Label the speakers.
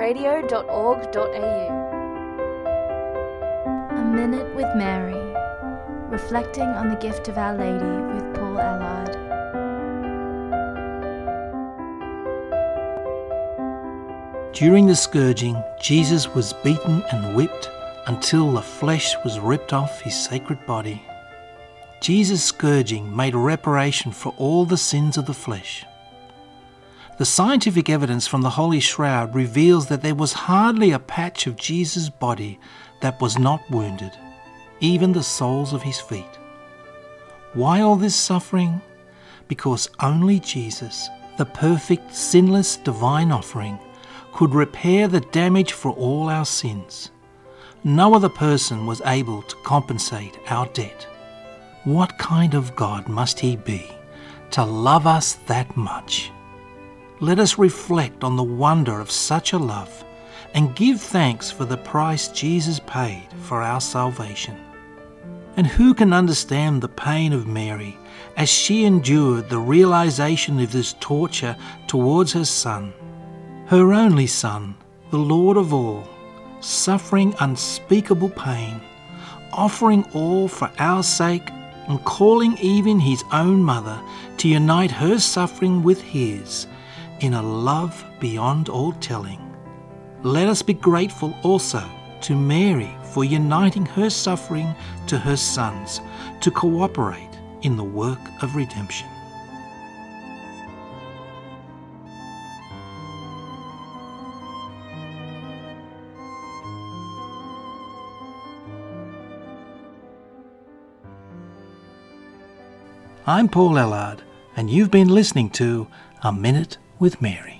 Speaker 1: www.catholicradio.org.au.
Speaker 2: A Minute with Mary, reflecting on the gift of Our Lady with Paul Allard.
Speaker 3: During the scourging, Jesus was beaten and whipped until the flesh was ripped off his sacred body. Jesus' scourging made reparation for all the sins of the flesh. The scientific evidence from the Holy Shroud reveals that there was hardly a patch of Jesus' body that was not wounded, even the soles of his feet. Why all this suffering? Because only Jesus, the perfect, sinless, divine offering, could repair the damage for all our sins. No other person was able to compensate our debt. What kind of God must He be to love us that much? Let us reflect on the wonder of such a love and give thanks for the price Jesus paid for our salvation. And who can understand the pain of Mary as she endured the realization of this torture towards her Son, her only Son, the Lord of all, suffering unspeakable pain, offering all for our sake, and calling even his own mother to unite her suffering with his in a love beyond all telling. Let us be grateful also to Mary for uniting her suffering to her son's to cooperate in the work of redemption. I'm Paul Ellard, and you've been listening to A Minute with Mary.